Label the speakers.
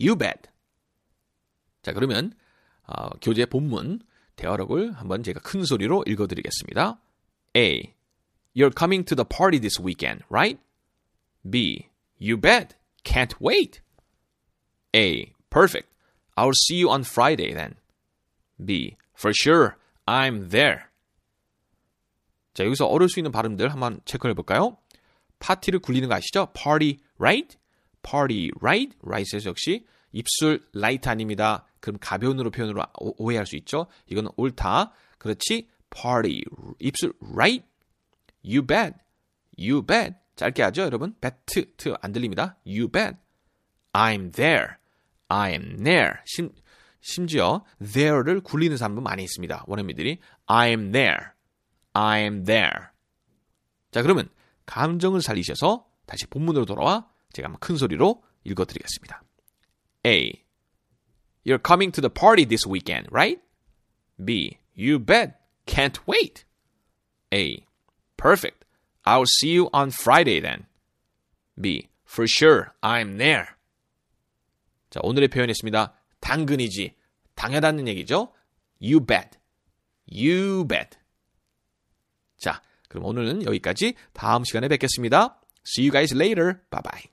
Speaker 1: You bet. 자, 그러면 어, 교재 본문 대화록을 한번 제가 큰 소리로 읽어드리겠습니다. A. You're coming to the party this weekend, right? B. You bet. Can't wait. A. Perfect. I'll see you on Friday then. B. For sure. I'm there. 자, 여기서 어려울 수 있는 발음들 한번 체크해 볼까요? 파티를 굴리는 거 아시죠? party, right? Party, right? right에서 역시 입술 light 아닙니다. 그럼 가벼운으로 표현으로 오- 오해할 수 있죠? 이건 옳다. 그렇지? party, 입술 right? you bet, you bet. 짧게 하죠, 여러분? bet, 트, 안 들립니다. you bet. I'm there, I'm there. 심, 심지어 there를 굴리는 사람도 많이 있습니다. 원어민들이 I'm there, I'm there. 자, 그러면 감정을 살리셔서 다시 본문으로 돌아와 제가 한번 큰 소리로 읽어드리겠습니다. A. You're coming to the party this weekend, right? B. You bet. Can't wait. A. Perfect. I'll see you on Friday then. B. For sure. I'm there. 자, 오늘의 표현했습니다. 당근이지. 당연하다는 얘기죠. You bet. You bet. 자, 그럼 오늘은 여기까지 다음 시간에 뵙겠습니다. See you guys later. Bye bye.